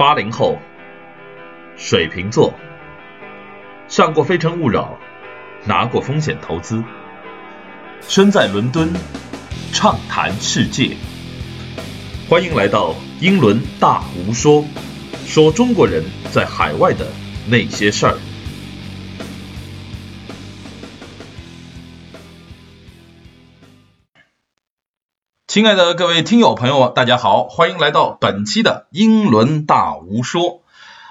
八零后，水瓶座，上过《非诚勿扰》，拿过风险投资，身在伦敦，畅谈世界。欢迎来到英伦大无说，说中国人在海外的那些事儿。亲爱的各位听友朋友，大家好，欢迎来到本期的英伦大无说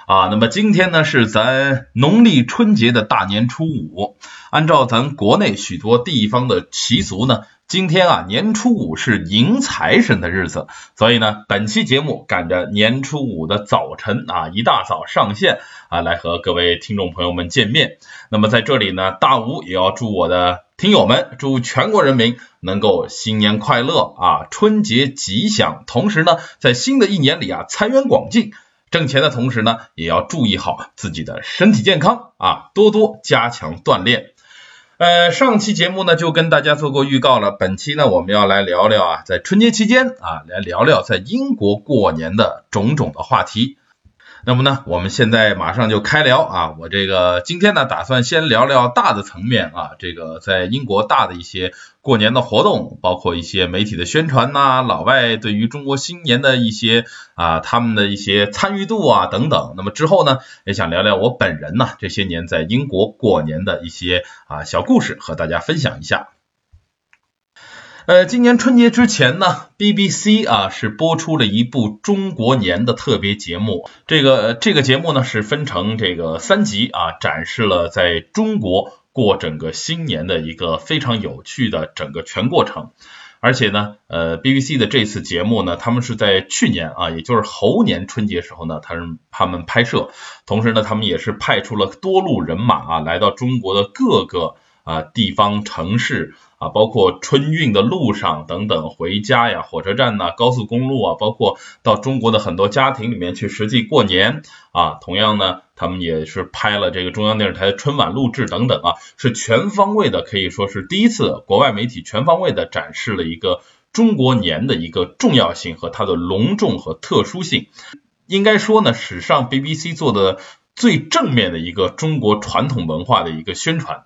啊。那么今天呢是咱农历春节的大年初五，按照咱国内许多地方的习俗呢，今天啊年初五是迎财神的日子，所以呢本期节目赶着年初五的早晨啊一大早上线啊来和各位听众朋友们见面。那么在这里呢，大吴也要祝我的。听友们，祝全国人民能够新年快乐啊，春节吉祥。同时呢，在新的一年里啊，财源广进，挣钱的同时呢，也要注意好自己的身体健康啊，多多加强锻炼。呃，上期节目呢就跟大家做过预告了，本期呢我们要来聊聊啊，在春节期间啊，来聊聊在英国过年的种种的话题。那么呢，我们现在马上就开聊啊！我这个今天呢，打算先聊聊大的层面啊，这个在英国大的一些过年的活动，包括一些媒体的宣传呐，老外对于中国新年的一些啊，他们的一些参与度啊等等。那么之后呢，也想聊聊我本人呢这些年在英国过年的一些啊小故事，和大家分享一下。呃，今年春节之前呢，BBC 啊是播出了一部中国年的特别节目。这个这个节目呢是分成这个三集啊，展示了在中国过整个新年的一个非常有趣的整个全过程。而且呢，呃，BBC 的这次节目呢，他们是在去年啊，也就是猴年春节时候呢，他们他们拍摄，同时呢，他们也是派出了多路人马啊，来到中国的各个啊地方城市。啊，包括春运的路上等等，回家呀，火车站呐，高速公路啊，包括到中国的很多家庭里面去实际过年啊。同样呢，他们也是拍了这个中央电视台的春晚录制等等啊，是全方位的，可以说是第一次国外媒体全方位的展示了一个中国年的一个重要性和它的隆重和特殊性。应该说呢，史上 BBC 做的最正面的一个中国传统文化的一个宣传。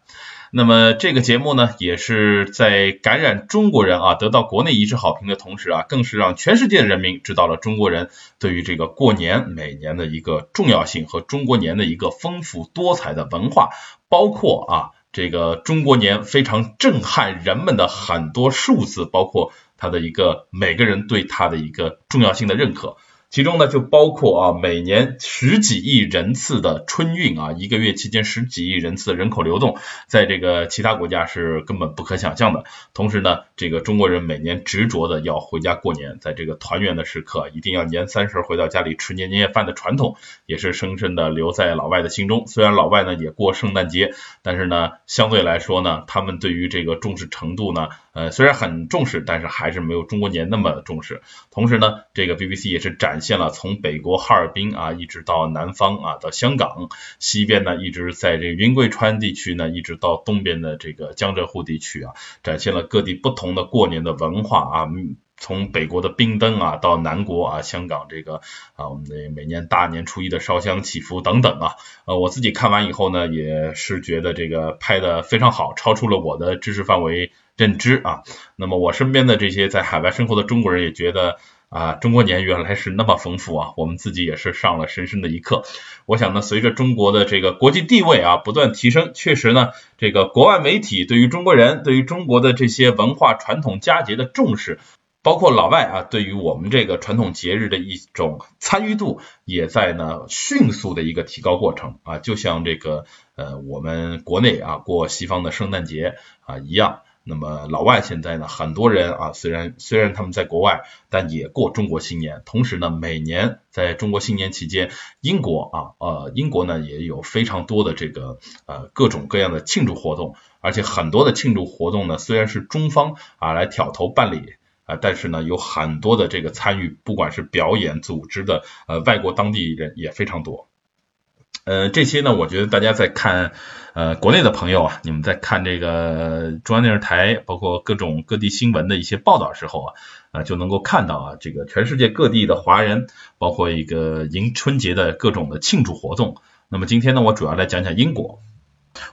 那么这个节目呢，也是在感染中国人啊，得到国内一致好评的同时啊，更是让全世界的人民知道了中国人对于这个过年每年的一个重要性和中国年的一个丰富多彩的文化，包括啊这个中国年非常震撼人们的很多数字，包括它的一个每个人对它的一个重要性的认可。其中呢，就包括啊，每年十几亿人次的春运啊，一个月期间十几亿人次的人口流动，在这个其他国家是根本不可想象的。同时呢，这个中国人每年执着的要回家过年，在这个团圆的时刻，一定要年三十回到家里吃年年夜饭的传统，也是深深的留在老外的心中。虽然老外呢也过圣诞节，但是呢，相对来说呢，他们对于这个重视程度呢，呃，虽然很重视，但是还是没有中国年那么重视。同时呢，这个 BBC 也是展。现了从北国哈尔滨啊，一直到南方啊，到香港西边呢，一直在这个云贵川地区呢，一直到东边的这个江浙沪地区啊，展现了各地不同的过年的文化啊，从北国的冰灯啊，到南国啊，香港这个啊，我们的每年大年初一的烧香祈福等等啊，呃，我自己看完以后呢，也是觉得这个拍的非常好，超出了我的知识范围认知啊。那么我身边的这些在海外生活的中国人也觉得。啊，中国年原来是那么丰富啊！我们自己也是上了深深的一课。我想呢，随着中国的这个国际地位啊不断提升，确实呢，这个国外媒体对于中国人、对于中国的这些文化传统佳节的重视，包括老外啊对于我们这个传统节日的一种参与度，也在呢迅速的一个提高过程啊。就像这个呃我们国内啊过西方的圣诞节啊一样。那么老外现在呢，很多人啊，虽然虽然他们在国外，但也过中国新年。同时呢，每年在中国新年期间，英国啊，呃，英国呢也有非常多的这个呃各种各样的庆祝活动，而且很多的庆祝活动呢，虽然是中方啊来挑头办理啊，但是呢，有很多的这个参与，不管是表演组织的呃外国当地人也非常多。呃，这些呢，我觉得大家在看呃国内的朋友啊，你们在看这个中央电视台，包括各种各地新闻的一些报道时候啊，啊就能够看到啊，这个全世界各地的华人，包括一个迎春节的各种的庆祝活动。那么今天呢，我主要来讲讲英国。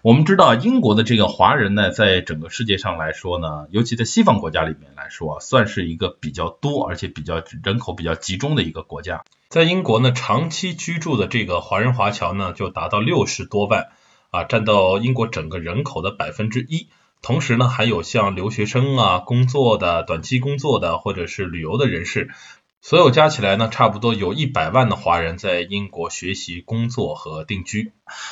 我们知道英国的这个华人呢，在整个世界上来说呢，尤其在西方国家里面来说，算是一个比较多而且比较人口比较集中的一个国家。在英国呢，长期居住的这个华人华侨呢，就达到六十多万啊，占到英国整个人口的百分之一。同时呢，还有像留学生啊、工作的、短期工作的，或者是旅游的人士。所有加起来呢，差不多有一百万的华人在英国学习、工作和定居，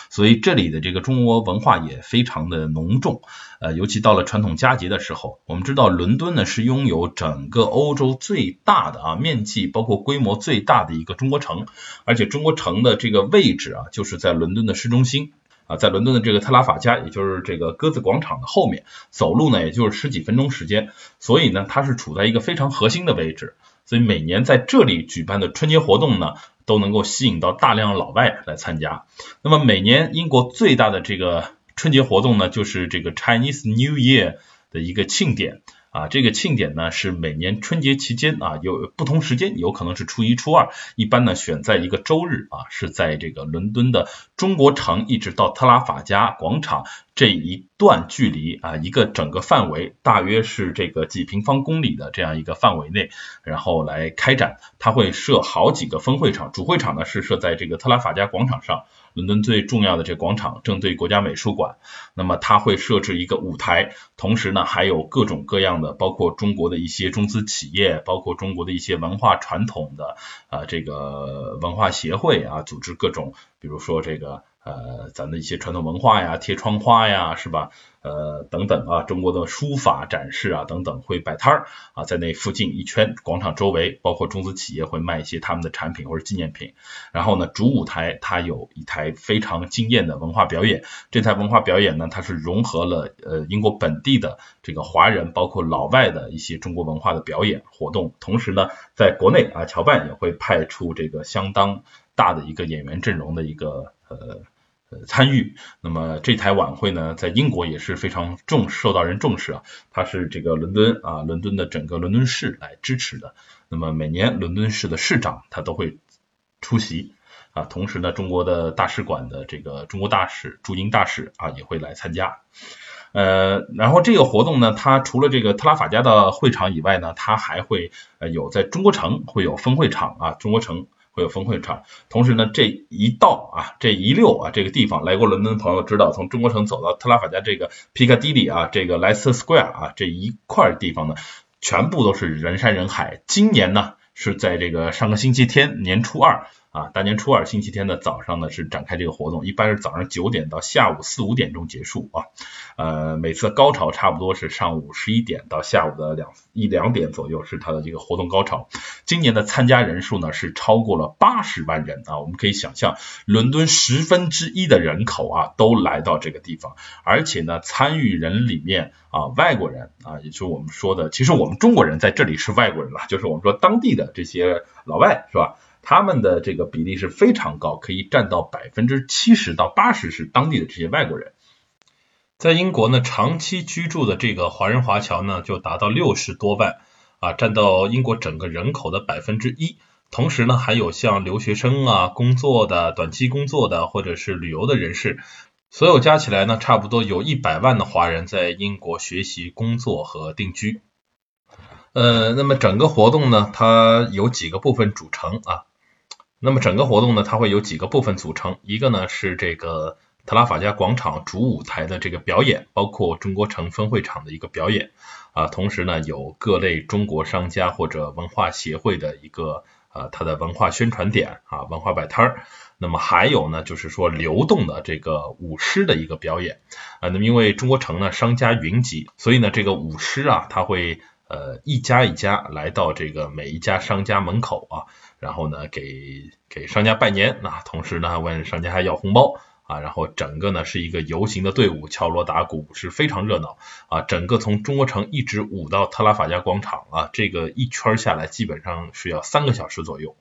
所以这里的这个中国文化也非常的浓重。呃，尤其到了传统佳节的时候，我们知道伦敦呢是拥有整个欧洲最大的啊面积包括规模最大的一个中国城，而且中国城的这个位置啊就是在伦敦的市中心啊，在伦敦的这个特拉法加，也就是这个鸽子广场的后面，走路呢也就是十几分钟时间，所以呢它是处在一个非常核心的位置。所以每年在这里举办的春节活动呢，都能够吸引到大量老外来参加。那么每年英国最大的这个春节活动呢，就是这个 Chinese New Year 的一个庆典。啊，这个庆典呢是每年春节期间啊，有不同时间，有可能是初一、初二，一般呢选在一个周日啊，是在这个伦敦的中国城一直到特拉法加广场这一段距离啊，一个整个范围大约是这个几平方公里的这样一个范围内，然后来开展，它会设好几个分会场，主会场呢是设在这个特拉法加广场上。伦敦最重要的这广场正对国家美术馆，那么它会设置一个舞台，同时呢还有各种各样的，包括中国的一些中资企业，包括中国的一些文化传统的啊这个文化协会啊，组织各种，比如说这个。呃，咱的一些传统文化呀，贴窗花呀，是吧？呃，等等啊，中国的书法展示啊，等等，会摆摊儿啊，在那附近一圈广场周围，包括中资企业会卖一些他们的产品或者纪念品。然后呢，主舞台它有一台非常惊艳的文化表演，这台文化表演呢，它是融合了呃英国本地的这个华人，包括老外的一些中国文化的表演活动。同时呢，在国内啊，侨办也会派出这个相当大的一个演员阵容的一个呃。呃，参与，那么这台晚会呢，在英国也是非常重受到人重视啊，它是这个伦敦啊，伦敦的整个伦敦市来支持的，那么每年伦敦市的市长他都会出席啊，同时呢，中国的大使馆的这个中国大使驻英大使啊也会来参加，呃，然后这个活动呢，它除了这个特拉法加的会场以外呢，它还会呃有在中国城会有分会场啊，中国城。有分会场，同时呢，这一道啊，这一溜啊，这个地方来过伦敦的朋友知道，从中国城走到特拉法加这个皮卡迪里啊，这个莱斯特 Square 啊，这一块地方呢，全部都是人山人海。今年呢，是在这个上个星期天年初二。啊，大年初二星期天的早上呢是展开这个活动，一般是早上九点到下午四五点钟结束啊。呃，每次高潮差不多是上午十一点到下午的两一两点左右是它的这个活动高潮。今年的参加人数呢是超过了八十万人啊，我们可以想象，伦敦十分之一的人口啊都来到这个地方，而且呢参与人里面啊外国人啊，也就是我们说的，其实我们中国人在这里是外国人了，就是我们说当地的这些老外是吧？他们的这个比例是非常高，可以占到百分之七十到八十是当地的这些外国人。在英国呢，长期居住的这个华人华侨呢，就达到六十多万啊，占到英国整个人口的百分之一。同时呢，还有像留学生啊、工作的、短期工作的，或者是旅游的人士，所有加起来呢，差不多有一百万的华人在英国学习、工作和定居。呃，那么整个活动呢，它有几个部分组成啊？那么整个活动呢，它会有几个部分组成，一个呢是这个特拉法加广场主舞台的这个表演，包括中国城分会场的一个表演啊，同时呢有各类中国商家或者文化协会的一个呃它的文化宣传点啊，文化摆摊儿。那么还有呢，就是说流动的这个舞狮的一个表演啊，那么因为中国城呢商家云集，所以呢这个舞狮啊，它会。呃，一家一家来到这个每一家商家门口啊，然后呢给给商家拜年啊，同时呢问商家还要红包啊，然后整个呢是一个游行的队伍，敲锣打鼓是非常热闹啊，整个从中国城一直舞到特拉法加广场啊，这个一圈下来基本上是要三个小时左右。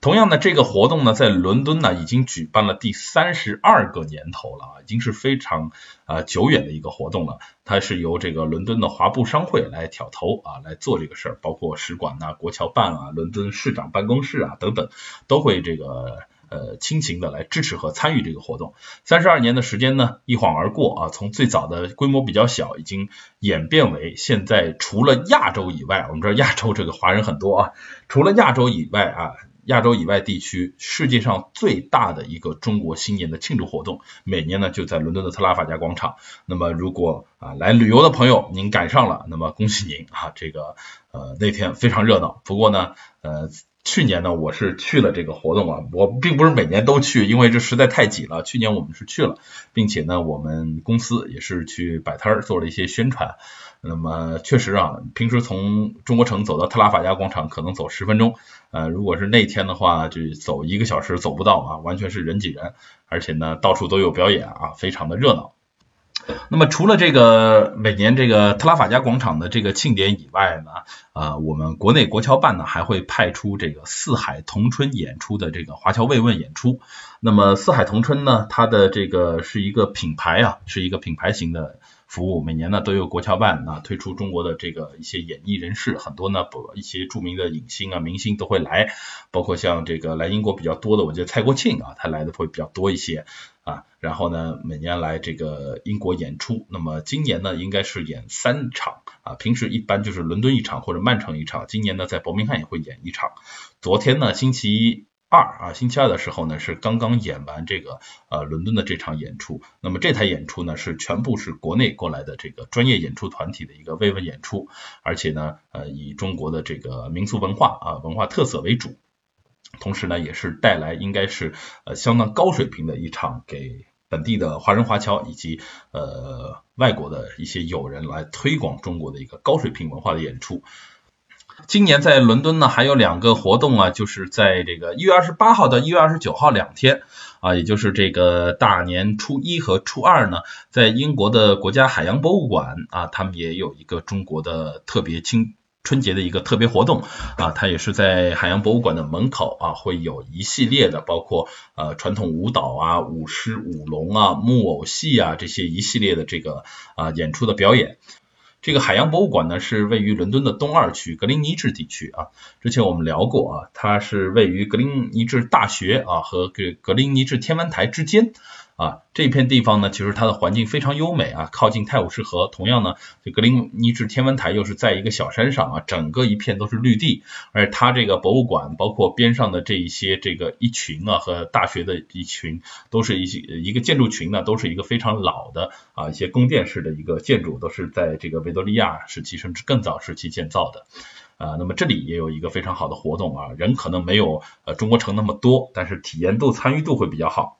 同样呢，这个活动呢，在伦敦呢已经举办了第三十二个年头了啊，已经是非常啊久远的一个活动了。它是由这个伦敦的华埠商会来挑头啊来做这个事儿，包括使馆呐、国侨办啊、伦敦市长办公室啊等等，都会这个。呃，亲情的来支持和参与这个活动，三十二年的时间呢，一晃而过啊，从最早的规模比较小，已经演变为现在除了亚洲以外，我们知道亚洲这个华人很多啊，除了亚洲以外啊，亚洲以外地区世界上最大的一个中国新年的庆祝活动，每年呢就在伦敦的特拉法加广场。那么如果啊来旅游的朋友您赶上了，那么恭喜您啊，这个呃那天非常热闹。不过呢，呃。去年呢，我是去了这个活动啊，我并不是每年都去，因为这实在太挤了。去年我们是去了，并且呢，我们公司也是去摆摊儿做了一些宣传。那么确实啊，平时从中国城走到特拉法加广场可能走十分钟，呃，如果是那天的话，就走一个小时走不到啊，完全是人挤人，而且呢，到处都有表演啊，非常的热闹。那么除了这个每年这个特拉法加广场的这个庆典以外呢，呃，我们国内国侨办呢还会派出这个四海同春演出的这个华侨慰问演出。那么四海同春呢，它的这个是一个品牌啊，是一个品牌型的服务。每年呢都有国侨办啊推出中国的这个一些演艺人士，很多呢不一些著名的影星啊明星都会来，包括像这个来英国比较多的，我觉得蔡国庆啊他来的会比较多一些。啊，然后呢，每年来这个英国演出，那么今年呢，应该是演三场啊，平时一般就是伦敦一场或者曼城一场，今年呢在伯明翰也会演一场。昨天呢，星期二啊，星期二的时候呢，是刚刚演完这个呃伦敦的这场演出，那么这台演出呢是全部是国内过来的这个专业演出团体的一个慰问演出，而且呢，呃以中国的这个民俗文化啊文化特色为主。同时呢，也是带来应该是呃相当高水平的一场给本地的华人华侨以及呃外国的一些友人来推广中国的一个高水平文化的演出。今年在伦敦呢还有两个活动啊，就是在这个一月二十八号到一月二十九号两天啊，也就是这个大年初一和初二呢，在英国的国家海洋博物馆啊，他们也有一个中国的特别清。春节的一个特别活动啊，它也是在海洋博物馆的门口啊，会有一系列的，包括呃传统舞蹈啊、舞狮、舞龙啊、木偶戏啊这些一系列的这个啊演出的表演。这个海洋博物馆呢是位于伦敦的东二区格林尼治地区啊，之前我们聊过啊，它是位于格林尼治大学啊和格格林尼治天文台之间。啊，这片地方呢，其实它的环境非常优美啊，靠近泰晤士河。同样呢，这格林尼治天文台又是在一个小山上啊，整个一片都是绿地。而它这个博物馆，包括边上的这一些这个一群啊，和大学的一群，都是一些一个建筑群呢，都是一个非常老的啊一些宫殿式的一个建筑，都是在这个维多利亚时期甚至更早时期建造的。啊，那么这里也有一个非常好的活动啊，人可能没有呃中国城那么多，但是体验度、参与度会比较好。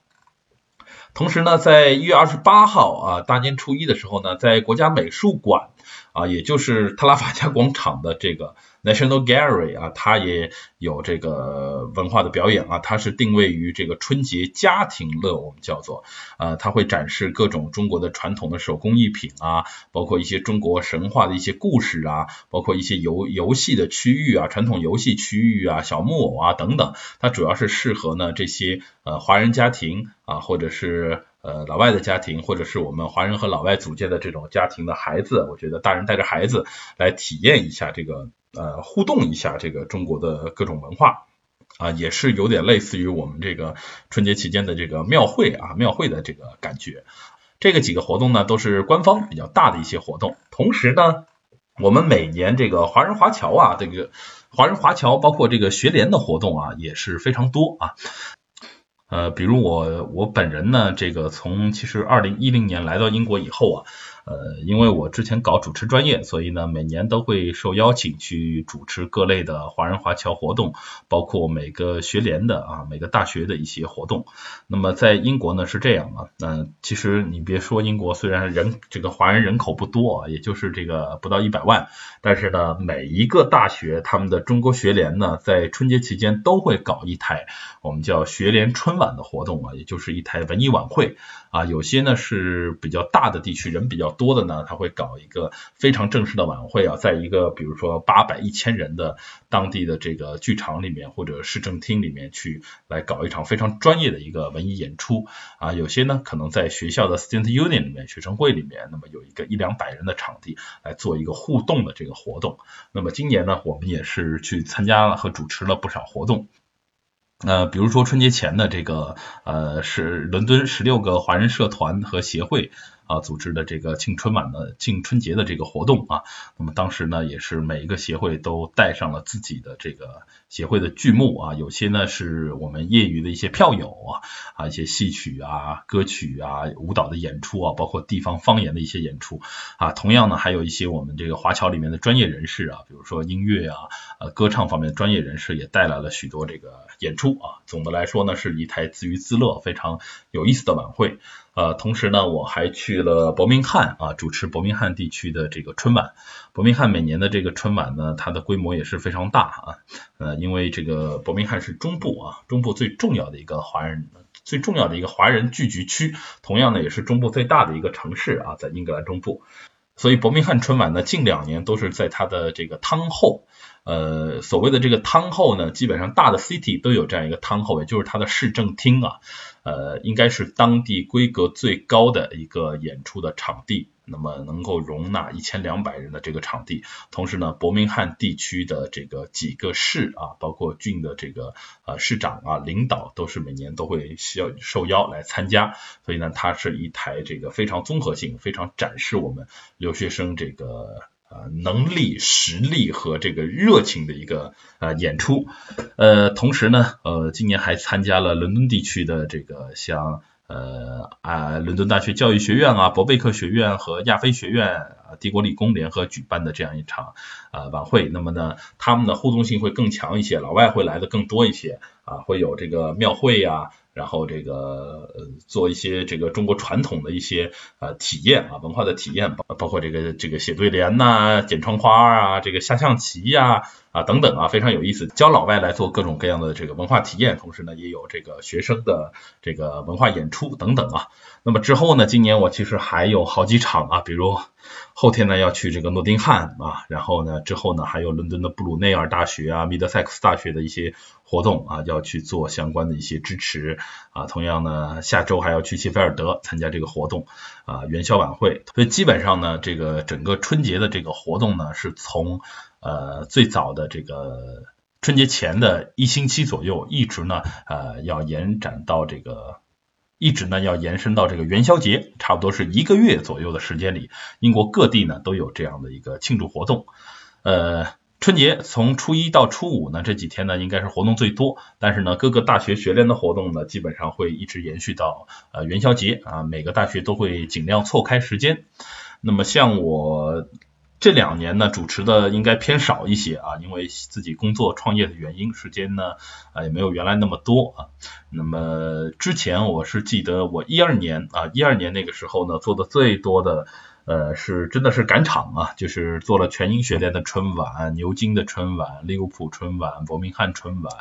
同时呢，在一月二十八号啊，大年初一的时候呢，在国家美术馆啊，也就是特拉法加广场的这个。National Gallery 啊，它也有这个文化的表演啊，它是定位于这个春节家庭乐，我们叫做啊，它会展示各种中国的传统的手工艺品啊，包括一些中国神话的一些故事啊，包括一些游游戏的区域啊，传统游戏区域啊，小木偶啊等等，它主要是适合呢这些呃华人家庭啊，或者是呃老外的家庭，或者是我们华人和老外组建的这种家庭的孩子，我觉得大人带着孩子来体验一下这个。呃，互动一下这个中国的各种文化啊，也是有点类似于我们这个春节期间的这个庙会啊，庙会的这个感觉。这个几个活动呢，都是官方比较大的一些活动。同时呢，我们每年这个华人华侨啊，这个华人华侨包括这个学联的活动啊，也是非常多啊。呃，比如我我本人呢，这个从其实二零一零年来到英国以后啊。呃，因为我之前搞主持专业，所以呢，每年都会受邀请去主持各类的华人华侨活动，包括每个学联的啊，每个大学的一些活动。那么在英国呢是这样啊，嗯，其实你别说英国，虽然人这个华人人口不多啊，也就是这个不到一百万，但是呢，每一个大学他们的中国学联呢，在春节期间都会搞一台我们叫学联春晚的活动啊，也就是一台文艺晚会啊，有些呢是比较大的地区人比较。多的呢，他会搞一个非常正式的晚会啊，在一个比如说八百一千人的当地的这个剧场里面或者市政厅里面去来搞一场非常专业的一个文艺演出啊，有些呢可能在学校的 student union 里面学生会里面，那么有一个一两百人的场地来做一个互动的这个活动。那么今年呢，我们也是去参加了和主持了不少活动。呃，比如说春节前的这个呃，是伦敦十六个华人社团和协会。啊，组织的这个庆春晚的庆春节的这个活动啊，那么当时呢，也是每一个协会都带上了自己的这个协会的剧目啊，有些呢是我们业余的一些票友啊，啊一些戏曲啊、歌曲啊、舞蹈的演出啊，包括地方方言的一些演出啊，同样呢，还有一些我们这个华侨里面的专业人士啊，比如说音乐啊、呃歌唱方面的专业人士也带来了许多这个演出啊。总的来说呢，是一台自娱自乐、非常有意思的晚会。呃，同时呢，我还去了伯明翰啊，主持伯明翰地区的这个春晚。伯明翰每年的这个春晚呢，它的规模也是非常大啊。呃，因为这个伯明翰是中部啊，中部最重要的一个华人，最重要的一个华人聚集区，同样呢，也是中部最大的一个城市啊，在英格兰中部。所以伯明翰春晚呢，近两年都是在它的这个汤后。呃，所谓的这个汤后呢，基本上大的 city 都有这样一个汤后，也就是它的市政厅啊。呃，应该是当地规格最高的一个演出的场地，那么能够容纳一千两百人的这个场地。同时呢，伯明翰地区的这个几个市啊，包括郡的这个呃市长啊、领导，都是每年都会需要受邀来参加。所以呢，它是一台这个非常综合性、非常展示我们留学生这个。呃，能力、实力和这个热情的一个呃演出，呃，同时呢，呃，今年还参加了伦敦地区的这个像呃啊，伦敦大学教育学院啊、伯贝克学院和亚非学院啊、帝国理工联合举办的这样一场啊晚会。那么呢，他们的互动性会更强一些，老外会来的更多一些啊，会有这个庙会呀。然后这个做一些这个中国传统的一些呃体验啊文化的体验，包包括这个这个写对联呐、剪窗花啊、这个下象棋呀啊等等啊非常有意思，教老外来做各种各样的这个文化体验，同时呢也有这个学生的这个文化演出等等啊。那么之后呢，今年我其实还有好几场啊，比如后天呢要去这个诺丁汉啊，然后呢之后呢还有伦敦的布鲁内尔大学啊、米德塞克斯大学的一些。活动啊，要去做相关的一些支持啊。同样呢，下周还要去谢菲尔德参加这个活动啊，元宵晚会。所以基本上呢，这个整个春节的这个活动呢，是从呃最早的这个春节前的一星期左右，一直呢呃要延展到这个，一直呢要延伸到这个元宵节，差不多是一个月左右的时间里，英国各地呢都有这样的一个庆祝活动，呃。春节从初一到初五呢，这几天呢应该是活动最多，但是呢各个大学学联的活动呢基本上会一直延续到呃元宵节啊，每个大学都会尽量错开时间。那么像我这两年呢主持的应该偏少一些啊，因为自己工作创业的原因，时间呢啊也没有原来那么多啊。那么之前我是记得我一二年啊一二年那个时候呢做的最多的。呃，是真的是赶场啊，就是做了全英学联的春晚、牛津的春晚、利物浦春晚、伯明翰春晚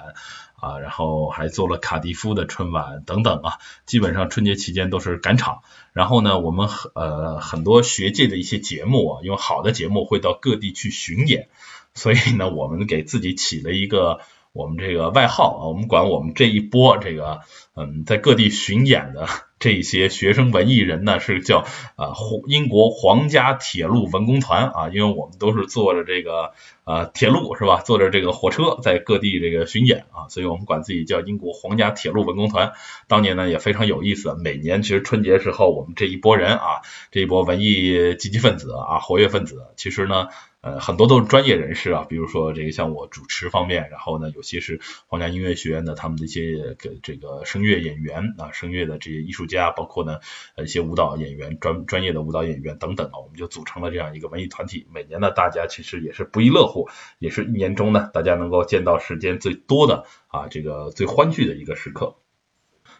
啊，然后还做了卡迪夫的春晚等等啊，基本上春节期间都是赶场。然后呢，我们呃很多学界的一些节目啊，因为好的节目会到各地去巡演，所以呢，我们给自己起了一个我们这个外号啊，我们管我们这一波这个嗯在各地巡演的。这些学生文艺人呢，是叫啊英国皇家铁路文工团啊，因为我们都是坐着这个啊铁路是吧，坐着这个火车在各地这个巡演啊，所以我们管自己叫英国皇家铁路文工团。当年呢也非常有意思，每年其实春节时候我们这一波人啊，这一波文艺积极分子啊活跃分子，其实呢。呃，很多都是专业人士啊，比如说这个像我主持方面，然后呢，有些是皇家音乐学院的他们的一些个这个声乐演员啊，声乐的这些艺术家，包括呢一些舞蹈演员，专专业的舞蹈演员等等啊，我们就组成了这样一个文艺团体。每年呢，大家其实也是不亦乐乎，也是一年中呢，大家能够见到时间最多的啊，这个最欢聚的一个时刻。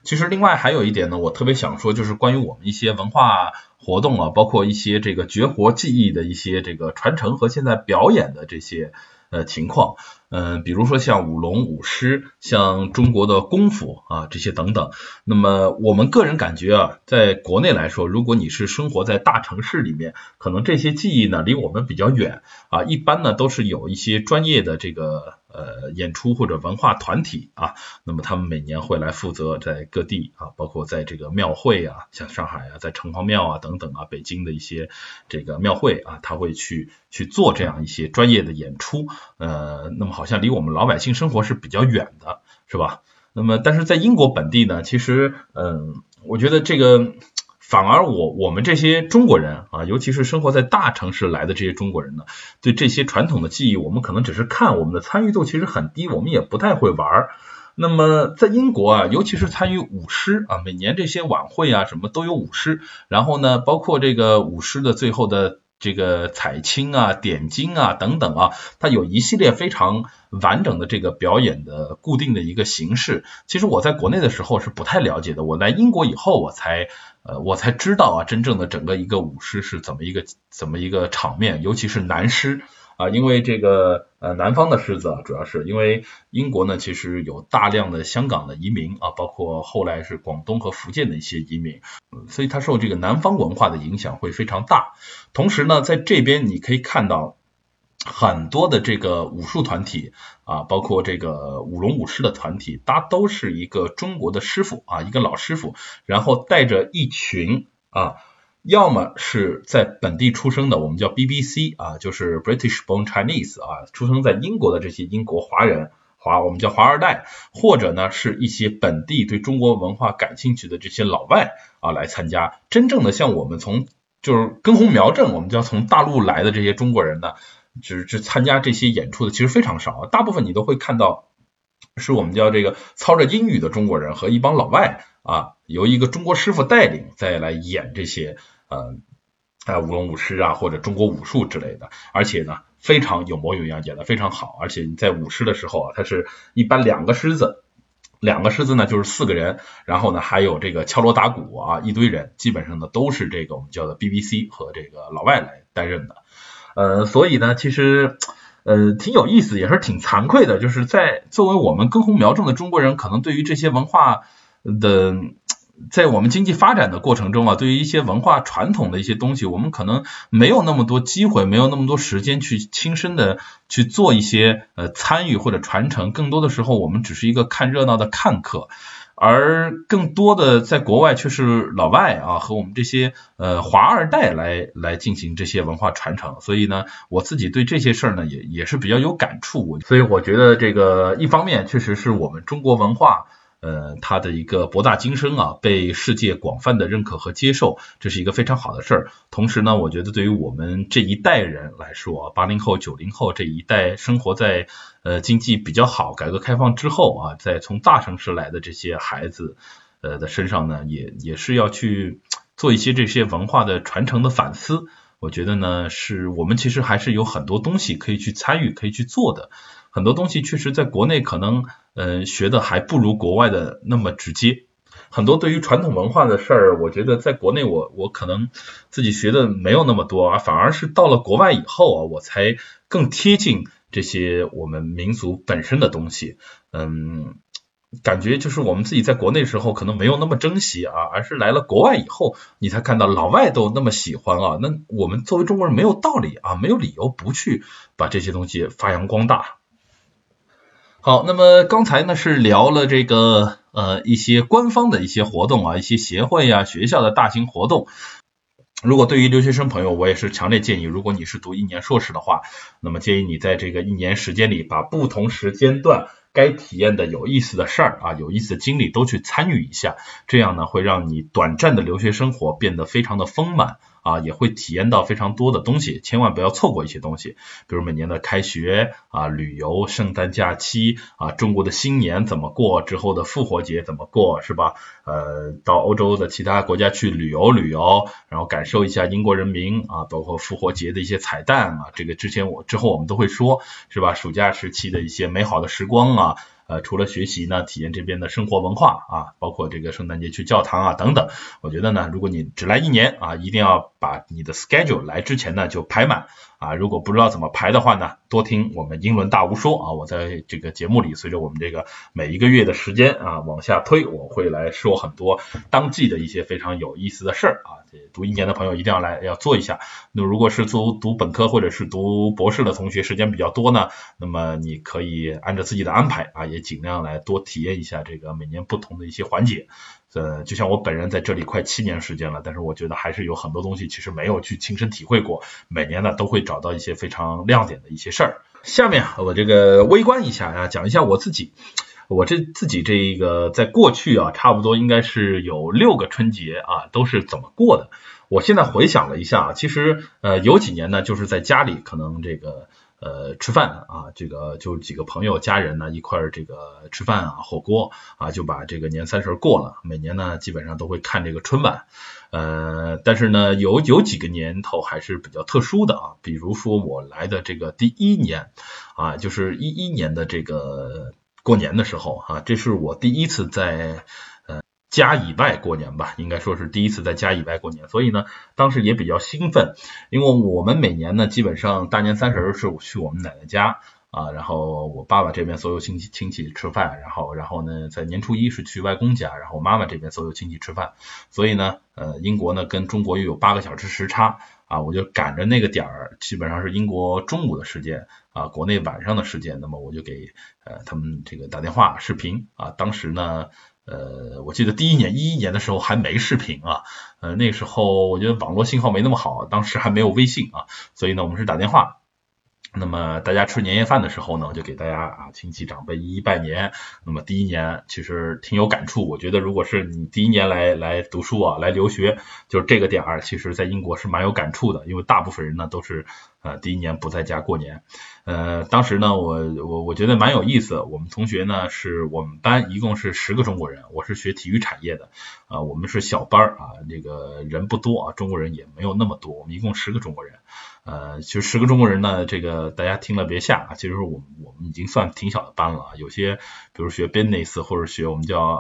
其实另外还有一点呢，我特别想说，就是关于我们一些文化活动啊，包括一些这个绝活技艺的一些这个传承和现在表演的这些呃情况。嗯，比如说像舞龙舞狮，像中国的功夫啊这些等等。那么我们个人感觉啊，在国内来说，如果你是生活在大城市里面，可能这些技艺呢离我们比较远啊，一般呢都是有一些专业的这个。呃，演出或者文化团体啊，那么他们每年会来负责在各地啊，包括在这个庙会啊，像上海啊，在城隍庙啊等等啊，北京的一些这个庙会啊，他会去去做这样一些专业的演出。呃，那么好像离我们老百姓生活是比较远的，是吧？那么但是在英国本地呢，其实嗯，我觉得这个。反而我我们这些中国人啊，尤其是生活在大城市来的这些中国人呢，对这些传统的技艺，我们可能只是看，我们的参与度其实很低，我们也不太会玩。那么在英国啊，尤其是参与舞狮啊，每年这些晚会啊，什么都有舞狮，然后呢，包括这个舞狮的最后的。这个彩青啊、点睛啊等等啊，它有一系列非常完整的这个表演的固定的一个形式。其实我在国内的时候是不太了解的，我来英国以后我才呃我才知道啊，真正的整个一个舞狮是怎么一个怎么一个场面，尤其是男狮。啊，因为这个呃南方的狮子啊，主要是因为英国呢，其实有大量的香港的移民啊，包括后来是广东和福建的一些移民，所以它受这个南方文化的影响会非常大。同时呢，在这边你可以看到很多的这个武术团体啊，包括这个舞龙舞狮的团体，它都是一个中国的师傅啊，一个老师傅，然后带着一群啊。要么是在本地出生的，我们叫 BBC 啊，就是 British Born Chinese 啊，出生在英国的这些英国华人华，我们叫华二代，或者呢是一些本地对中国文化感兴趣的这些老外啊来参加。真正的像我们从就是根红苗正，我们叫从大陆来的这些中国人呢，只是参加这些演出的其实非常少，大部分你都会看到是我们叫这个操着英语的中国人和一帮老外。啊，由一个中国师傅带领，再来演这些呃啊舞龙舞狮啊，或者中国武术之类的，而且呢非常有模有样，演的非常好。而且你在舞狮的时候啊，它是一般两个狮子，两个狮子呢就是四个人，然后呢还有这个敲锣打鼓啊一堆人，基本上呢都是这个我们叫的 BBC 和这个老外来担任的。呃，所以呢其实呃挺有意思，也是挺惭愧的，就是在作为我们根红苗正的中国人，可能对于这些文化。的，在我们经济发展的过程中啊，对于一些文化传统的一些东西，我们可能没有那么多机会，没有那么多时间去亲身的去做一些呃参与或者传承。更多的时候，我们只是一个看热闹的看客，而更多的在国外却是老外啊和我们这些呃华二代来来进行这些文化传承。所以呢，我自己对这些事儿呢也也是比较有感触。所以我觉得这个一方面确实是我们中国文化。呃，它的一个博大精深啊，被世界广泛的认可和接受，这是一个非常好的事儿。同时呢，我觉得对于我们这一代人来说，八零后、九零后这一代生活在呃经济比较好、改革开放之后啊，在从大城市来的这些孩子呃的身上呢，也也是要去做一些这些文化的传承的反思。我觉得呢，是我们其实还是有很多东西可以去参与、可以去做的。很多东西确实在国内可能，呃，学的还不如国外的那么直接。很多对于传统文化的事儿，我觉得在国内我我可能自己学的没有那么多啊，反而是到了国外以后啊，我才更贴近这些我们民族本身的东西。嗯，感觉就是我们自己在国内时候可能没有那么珍惜啊，而是来了国外以后，你才看到老外都那么喜欢啊，那我们作为中国人没有道理啊，没有理由不去把这些东西发扬光大。好，那么刚才呢是聊了这个呃一些官方的一些活动啊，一些协会呀、学校的大型活动。如果对于留学生朋友，我也是强烈建议，如果你是读一年硕士的话，那么建议你在这个一年时间里，把不同时间段该体验的有意思的事儿啊、有意思的经历都去参与一下，这样呢会让你短暂的留学生活变得非常的丰满。啊，也会体验到非常多的东西，千万不要错过一些东西，比如每年的开学啊、旅游、圣诞假期啊、中国的新年怎么过，之后的复活节怎么过，是吧？呃，到欧洲的其他国家去旅游旅游，然后感受一下英国人民啊，包括复活节的一些彩蛋啊，这个之前我之后我们都会说，是吧？暑假时期的一些美好的时光啊。呃，除了学习呢，体验这边的生活文化啊，包括这个圣诞节去教堂啊等等。我觉得呢，如果你只来一年啊，一定要把你的 schedule 来之前呢就排满啊，如果不知道怎么排的话呢，多听我们英伦大无说啊，我在这个节目里随着我们这个每一个月的时间啊往下推，我会来说很多当季的一些非常有意思的事儿啊，这读一年的朋友一定要来要做一下。那如果是读读本科或者是读博士的同学时间比较多呢，那么你可以按照自己的安排啊，也尽量来多体验一下这个每年不同的一些环节。呃，就像我本人在这里快七年时间了，但是我觉得还是有很多东西其实没有去亲身体会过。每年呢都会找到一些非常亮点的一些事儿。下面我这个微观一下啊，讲一下我自己，我这自己这个在过去啊，差不多应该是有六个春节啊都是怎么过的。我现在回想了一下，其实呃有几年呢就是在家里可能这个。呃，吃饭啊，这个就几个朋友、家人呢一块儿这个吃饭啊，火锅啊，就把这个年三十过了。每年呢，基本上都会看这个春晚。呃，但是呢，有有几个年头还是比较特殊的啊，比如说我来的这个第一年啊，就是一一年的这个过年的时候啊，这是我第一次在。家以外过年吧，应该说是第一次在家以外过年，所以呢，当时也比较兴奋，因为我们每年呢，基本上大年三十是去我们奶奶家啊，然后我爸爸这边所有亲戚亲戚吃饭，然后然后呢，在年初一是去外公家，然后妈妈这边所有亲戚吃饭，所以呢，呃，英国呢跟中国又有八个小时时差啊，我就赶着那个点儿，基本上是英国中午的时间啊，国内晚上的时间，那么我就给呃他们这个打电话视频啊，当时呢。呃，我记得第一年一一年的时候还没视频啊，呃，那时候我觉得网络信号没那么好，当时还没有微信啊，所以呢，我们是打电话。那么大家吃年夜饭的时候呢，就给大家啊亲戚长辈一一拜年。那么第一年其实挺有感触，我觉得如果是你第一年来来读书啊，来留学，就是这个点儿，其实在英国是蛮有感触的，因为大部分人呢都是呃第一年不在家过年。呃，当时呢，我我我觉得蛮有意思。我们同学呢是我们班一共是十个中国人，我是学体育产业的啊，我们是小班儿啊，这个人不多啊，中国人也没有那么多，我们一共十个中国人。呃，其实十个中国人呢，这个大家听了别吓，其实我我们已经算挺小的班了。有些比如学 business 或者学我们叫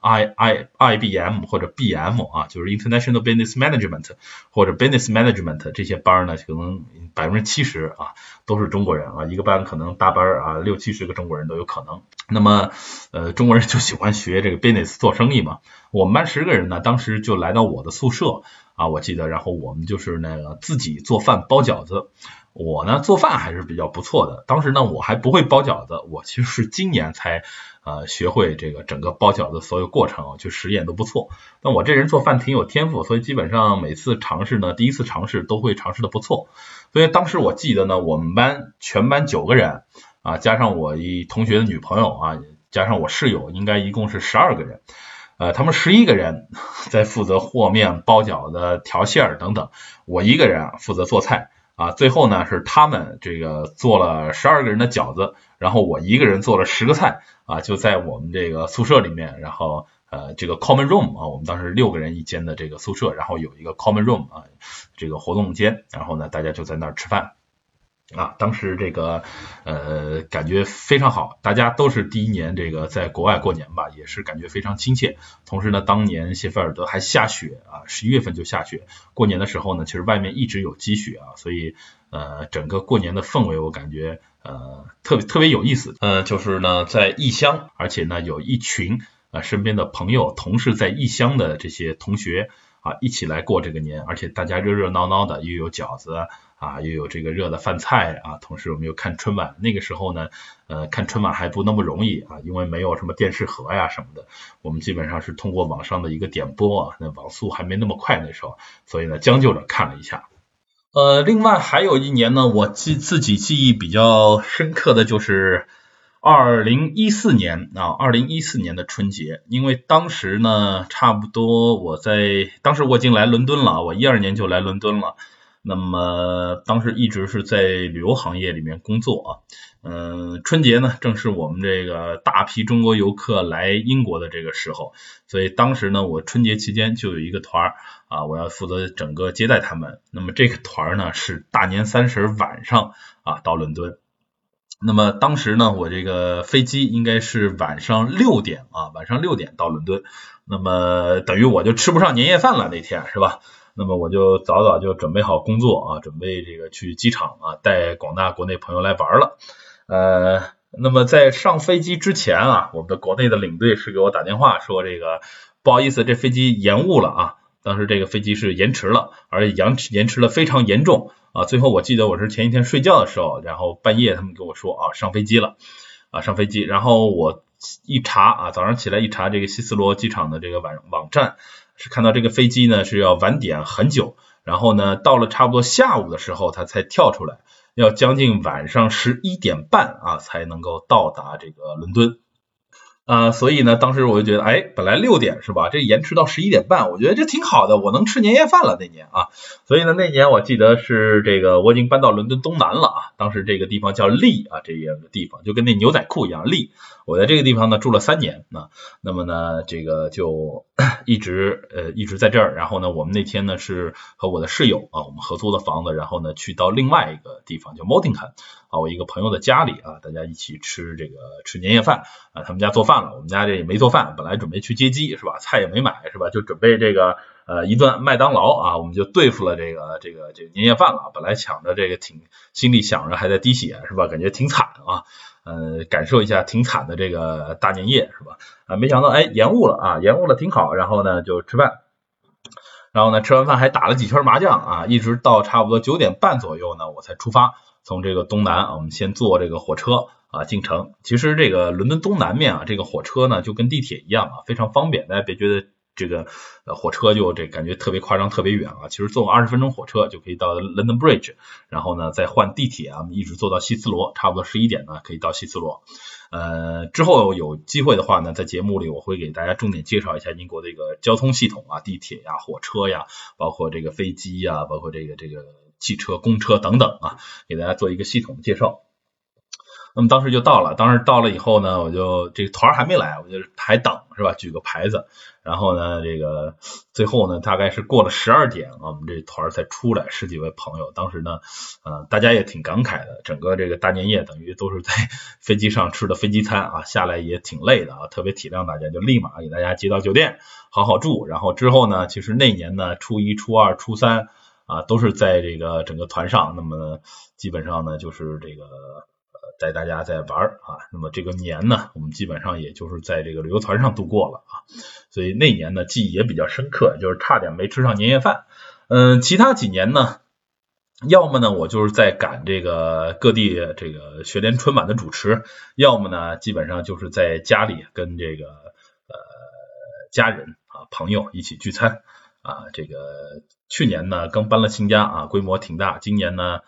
I I I B M 或者 B M 啊，就是 International Business Management 或者 Business Management 这些班呢，可能百分之七十啊都是中国人啊，一个班可能大班啊六七十个中国人都有可能。那么呃，中国人就喜欢学这个 business 做生意嘛。我们班十个人呢，当时就来到我的宿舍。啊，我记得，然后我们就是那个自己做饭包饺子。我呢做饭还是比较不错的。当时呢我还不会包饺子，我其实是今年才呃学会这个整个包饺子所有过程，去实验都不错。那我这人做饭挺有天赋，所以基本上每次尝试呢，第一次尝试都会尝试的不错。所以当时我记得呢，我们班全班九个人啊，加上我一同学的女朋友啊，加上我室友，应该一共是十二个人。呃，他们十一个人在负责和面、包饺子、调馅儿等等，我一个人啊负责做菜啊。最后呢是他们这个做了十二个人的饺子，然后我一个人做了十个菜啊，就在我们这个宿舍里面，然后呃这个 common room 啊，我们当时六个人一间的这个宿舍，然后有一个 common room 啊，这个活动间，然后呢大家就在那儿吃饭。啊，当时这个呃感觉非常好，大家都是第一年这个在国外过年吧，也是感觉非常亲切。同时呢，当年谢菲尔德还下雪啊，十一月份就下雪。过年的时候呢，其实外面一直有积雪啊，所以呃整个过年的氛围我感觉呃特别特别有意思。呃，就是呢在异乡，而且呢有一群啊身边的朋友、同事在异乡的这些同学啊一起来过这个年，而且大家热热闹闹的，又有饺子。啊，又有这个热的饭菜啊，同时我们又看春晚。那个时候呢，呃，看春晚还不那么容易啊，因为没有什么电视盒呀什么的，我们基本上是通过网上的一个点播啊，那网速还没那么快那时候，所以呢，将就着看了一下。呃，另外还有一年呢，我记自己记忆比较深刻的就是二零一四年啊，二零一四年的春节，因为当时呢，差不多我在当时我已经来伦敦了，我一二年就来伦敦了。那么当时一直是在旅游行业里面工作啊，嗯，春节呢正是我们这个大批中国游客来英国的这个时候，所以当时呢我春节期间就有一个团啊，我要负责整个接待他们。那么这个团呢是大年三十晚上啊到伦敦，那么当时呢我这个飞机应该是晚上六点啊，晚上六点到伦敦，那么等于我就吃不上年夜饭了那天是吧？那么我就早早就准备好工作啊，准备这个去机场啊，带广大国内朋友来玩了。呃，那么在上飞机之前啊，我们的国内的领队是给我打电话说这个不好意思，这飞机延误了啊。当时这个飞机是延迟了，而且延迟延迟了非常严重啊。最后我记得我是前一天睡觉的时候，然后半夜他们跟我说啊上飞机了啊上飞机，然后我一查啊早上起来一查这个希斯罗机场的这个网网站，是看到这个飞机呢是要晚点很久，然后呢到了差不多下午的时候它才跳出来，要将近晚上十一点半啊才能够到达这个伦敦。啊，所以呢，当时我就觉得，哎，本来六点是吧？这延迟到十一点半，我觉得这挺好的，我能吃年夜饭了那年啊。所以呢，那年我记得是这个，我已经搬到伦敦东南了啊。当时这个地方叫利啊，这样的地方就跟那牛仔裤一样利。我在这个地方呢住了三年啊，那么呢，这个就 一直呃一直在这儿。然后呢，我们那天呢是和我的室友啊，我们合租的房子，然后呢去到另外一个地方叫 m o t i n g h a m 啊，我一个朋友的家里啊，大家一起吃这个吃年夜饭啊，他们家做饭了，我们家这也没做饭，本来准备去接机是吧？菜也没买是吧？就准备这个呃一顿麦当劳啊，我们就对付了这个这个这个年夜饭了。本来抢着这个挺心里想着还在滴血是吧？感觉挺惨啊，呃，感受一下挺惨的这个大年夜是吧？啊，没想到哎延误了啊，延误了挺好，然后呢就吃饭，然后呢吃完饭还打了几圈麻将啊，一直到差不多九点半左右呢我才出发。从这个东南，我们先坐这个火车啊进城。其实这个伦敦东南面啊，这个火车呢就跟地铁一样啊，非常方便。大家别觉得这个呃火车就这感觉特别夸张、特别远啊。其实坐二十分钟火车就可以到 London Bridge，然后呢再换地铁啊，一直坐到希斯罗，差不多十一点呢可以到希斯罗。呃，之后有机会的话呢，在节目里我会给大家重点介绍一下英国这个交通系统啊，地铁呀、火车呀，包括这个飞机呀，包括这个这个。汽车、公车等等啊，给大家做一个系统的介绍。那么当时就到了，当时到了以后呢，我就这个团还没来，我就还等是吧？举个牌子，然后呢，这个最后呢，大概是过了十二点，我们这团才出来，十几位朋友。当时呢，呃，大家也挺感慨的，整个这个大年夜等于都是在飞机上吃的飞机餐啊，下来也挺累的啊，特别体谅大家，就立马给大家接到酒店，好好住。然后之后呢，其实那年呢，初一、初二、初三。啊，都是在这个整个团上，那么基本上呢，就是这个带大家在玩啊，那么这个年呢，我们基本上也就是在这个旅游团上度过了啊，所以那年呢记忆也比较深刻，就是差点没吃上年夜饭。嗯，其他几年呢，要么呢我就是在赶这个各地这个学联春晚的主持，要么呢基本上就是在家里跟这个呃家人啊朋友一起聚餐啊，这个。去年呢刚搬了新家啊，规模挺大。今年呢，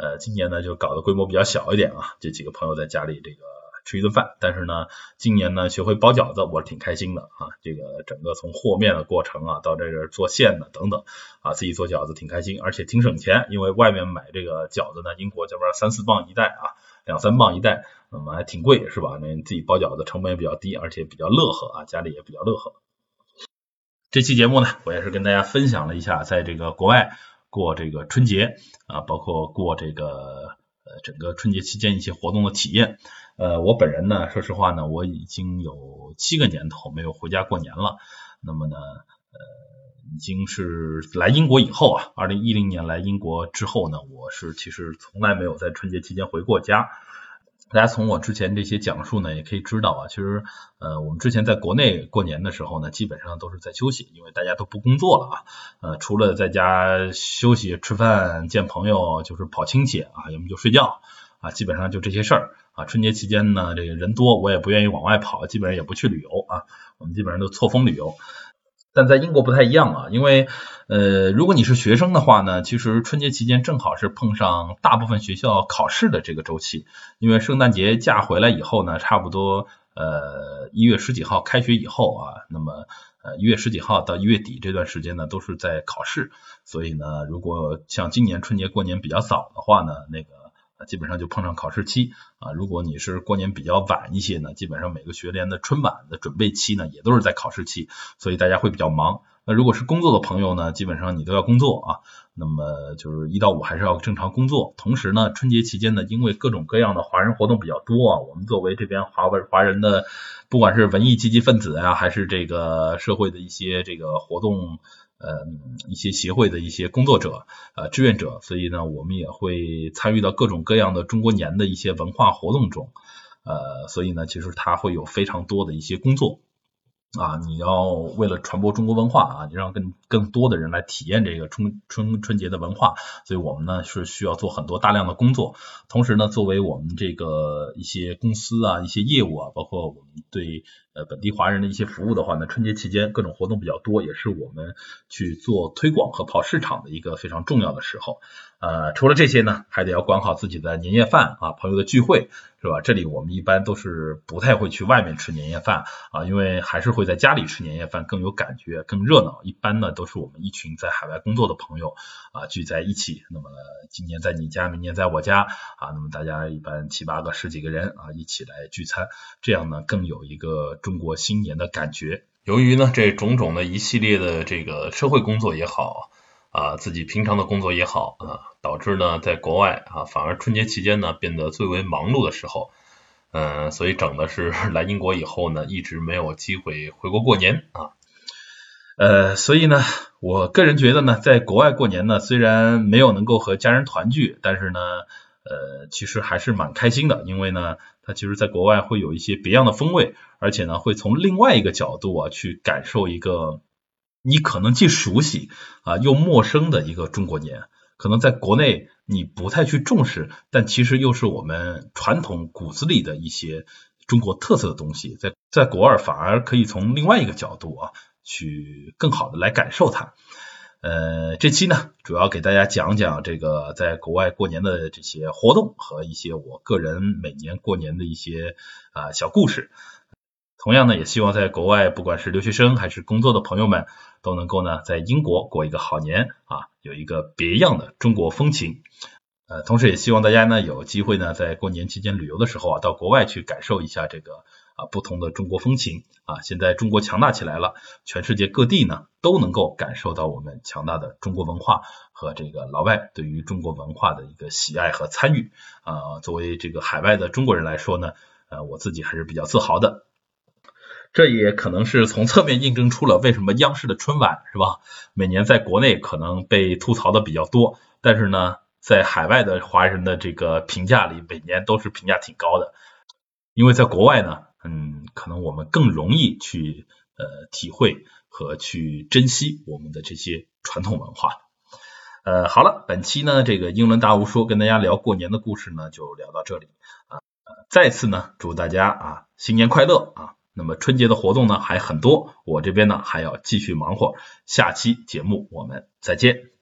呃，今年呢就搞得规模比较小一点啊。这几个朋友在家里这个吃一顿饭，但是呢，今年呢学会包饺子，我是挺开心的啊。这个整个从和面的过程啊，到这个做馅的等等啊，自己做饺子挺开心，而且挺省钱，因为外面买这个饺子呢，英国这边三四磅一袋啊，两三磅一袋，那么还挺贵是吧？那自己包饺子成本也比较低，而且比较乐呵啊，家里也比较乐呵。这期节目呢，我也是跟大家分享了一下，在这个国外过这个春节啊，包括过这个呃整个春节期间一些活动的体验。呃，我本人呢，说实话呢，我已经有七个年头没有回家过年了。那么呢，呃，已经是来英国以后啊，二零一零年来英国之后呢，我是其实从来没有在春节期间回过家。大家从我之前这些讲述呢，也可以知道啊，其实呃，我们之前在国内过年的时候呢，基本上都是在休息，因为大家都不工作了啊，呃，除了在家休息、吃饭、见朋友，就是跑亲戚啊，要么就睡觉啊，基本上就这些事儿啊。春节期间呢，这个人多，我也不愿意往外跑，基本上也不去旅游啊，我们基本上都错峰旅游。但在英国不太一样啊，因为呃，如果你是学生的话呢，其实春节期间正好是碰上大部分学校考试的这个周期，因为圣诞节假回来以后呢，差不多呃一月十几号开学以后啊，那么呃一月十几号到一月底这段时间呢，都是在考试，所以呢，如果像今年春节过年比较早的话呢，那个。基本上就碰上考试期啊，如果你是过年比较晚一些呢，基本上每个学联的春晚的准备期呢，也都是在考试期，所以大家会比较忙。那如果是工作的朋友呢，基本上你都要工作啊。那么就是一到五还是要正常工作。同时呢，春节期间呢，因为各种各样的华人活动比较多啊，我们作为这边华文华人的，不管是文艺积极分子啊，还是这个社会的一些这个活动，呃，一些协会的一些工作者，呃，志愿者，所以呢，我们也会参与到各种各样的中国年的一些文化活动中，呃，所以呢，其实它会有非常多的一些工作。啊，你要为了传播中国文化啊，你让更更多的人来体验这个春春春节的文化，所以我们呢是需要做很多大量的工作。同时呢，作为我们这个一些公司啊、一些业务啊，包括我们对呃本地华人的一些服务的话呢，春节期间各种活动比较多，也是我们去做推广和跑市场的一个非常重要的时候。呃，除了这些呢，还得要管好自己的年夜饭啊，朋友的聚会是吧？这里我们一般都是不太会去外面吃年夜饭啊，因为还是会在家里吃年夜饭更有感觉、更热闹。一般呢都是我们一群在海外工作的朋友啊聚在一起，那么今年在你家，明年在我家啊，那么大家一般七八个、十几个人啊一起来聚餐，这样呢更有一个中国新年的感觉。由于呢这种种的一系列的这个社会工作也好。啊，自己平常的工作也好啊，导致呢，在国外啊，反而春节期间呢，变得最为忙碌的时候，嗯，所以整的是来英国以后呢，一直没有机会回国过年啊。呃，所以呢，我个人觉得呢，在国外过年呢，虽然没有能够和家人团聚，但是呢，呃，其实还是蛮开心的，因为呢，它其实在国外会有一些别样的风味，而且呢，会从另外一个角度啊，去感受一个。你可能既熟悉啊又陌生的一个中国年，可能在国内你不太去重视，但其实又是我们传统骨子里的一些中国特色的东西，在在国外反而可以从另外一个角度啊去更好的来感受它。呃，这期呢主要给大家讲讲这个在国外过年的这些活动和一些我个人每年过年的一些啊小故事。同样呢，也希望在国外，不管是留学生还是工作的朋友们，都能够呢在英国过一个好年啊，有一个别样的中国风情。呃，同时也希望大家呢有机会呢在过年期间旅游的时候啊，到国外去感受一下这个啊不同的中国风情啊。现在中国强大起来了，全世界各地呢都能够感受到我们强大的中国文化和这个老外对于中国文化的一个喜爱和参与啊。作为这个海外的中国人来说呢，呃，我自己还是比较自豪的。这也可能是从侧面印证出了为什么央视的春晚是吧？每年在国内可能被吐槽的比较多，但是呢，在海外的华人的这个评价里，每年都是评价挺高的。因为在国外呢，嗯，可能我们更容易去呃体会和去珍惜我们的这些传统文化。呃，好了，本期呢这个英伦大巫说跟大家聊过年的故事呢就聊到这里啊，再次呢祝大家啊新年快乐啊！那么春节的活动呢还很多，我这边呢还要继续忙活，下期节目我们再见。